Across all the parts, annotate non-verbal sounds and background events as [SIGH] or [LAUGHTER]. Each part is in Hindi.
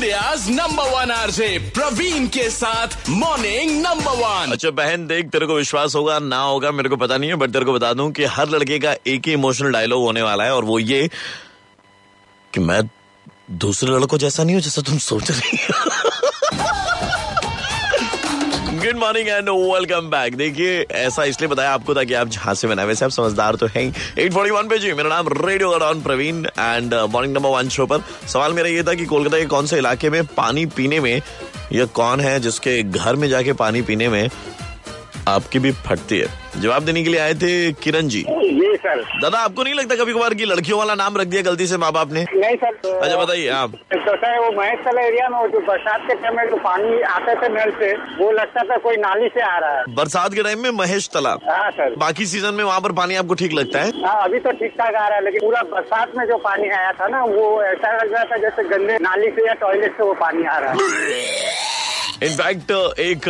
नंबर वन आरजे प्रवीण के साथ मॉर्निंग नंबर वन अच्छा बहन, देख, तेरे को विश्वास होगा, ना होगा, मेरे को पता नहीं है बट तेरे को बता दूँ कि हर लड़के का एक ही इमोशनल डायलॉग होने वाला है, और वो ये कि मैं दूसरे लड़कों जैसा नहीं हूँ जैसा तुम सोच रही good morning and welcome back देखिए, ऐसा इसलिए बताया आपको ताकि आप जहाँ से बनाए वैसे आप समझदार तो हैं एट फोर्टी वन पे जी मेरा नाम radio don Praveen and morning number one show पर। सवाल मेरा ये था कि कोलकाता के कौन से इलाके में पानी पीने में, या कौन है जिसके घर में जाके पानी पीने में आपकी भी फटती है। जवाब देने के लिए आए थे किरण जी। जी सर। दादा आपको नहीं लगता कभी कभार की लड़कियों वाला नाम रख दिया गलती से माँ बाप ने? नहीं सर तो, अच्छा बताइए आप तो सर वो महेश एरिया में जो बरसात के टाइम में जो पानी आते थे नल से वो लगता था कोई नाली से आ रहा है। बरसात के टाइम में महेश तालाब हाँ सर। बाकी सीज़न में वहाँ पर पानी आपको ठीक लगता है? हाँ अभी तो ठीक ठाक आ रहा है लेकिन पूरा बरसात में जो पानी आया था ना वो ऐसा लग रहा था जैसे गंदे नाली से या टॉयलेट से वो पानी आ रहा है। [LAUGHS] इनफैक्ट एक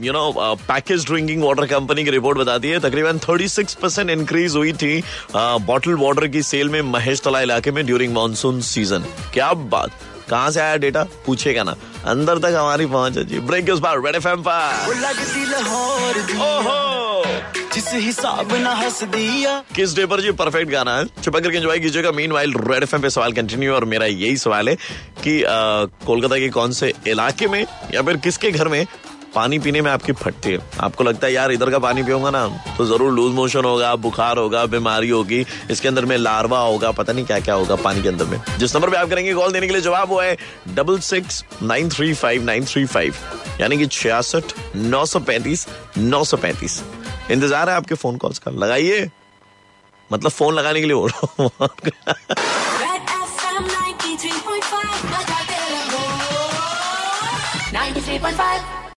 you know package drinking water company की रिपोर्ट बताती है, तकरीबन 36 परसेंट इंक्रीज हुई थी बॉटल वाटर की सेल में महेश तला इलाके में ड्यूरिंग मानसून सीज़न क्या बात? कहाँ से आया डेटा पूछेगा ना। अंदर तक हमारी पहुँच है जी। ब्रेक के उस बार रेड एफएम पर ओहो! जिस हिसाब ना हंस दिया। किस डे पर जी परफेक्ट गाना है। छुपा करके एंजॉय कीजिएगा। मीन वाइल रेड एफ़ पे सवाल कंटिन्यू और मेरा यही सवाल है कि कोलकाता के कौन से इलाके में या फिर किसके घर में पानी पीने में आपकी फटती है। आपको लगता है यार इधर का पानी पियोगा ना तो ज़रूर लूज मोशन होगा बुखार होगा बीमारी होगी इसके अंदर में लार्वा होगा पता नहीं क्या क्या होगा पानी के अंदर में। जिस नंबर पे आप करेंगे कॉल देने के लिए जवाब वो है double six nine three five nine three five यानी कि छियासठ नौ सौ पैंतीस नौ सौ पैंतीस। इंतज़ार है आपके फ़ोन कॉल्स का। लगाइए। मतलब फ़ोन लगाने के लिए बोल रहा हूँ। Red FM 93.5 बजाते रहो 93.5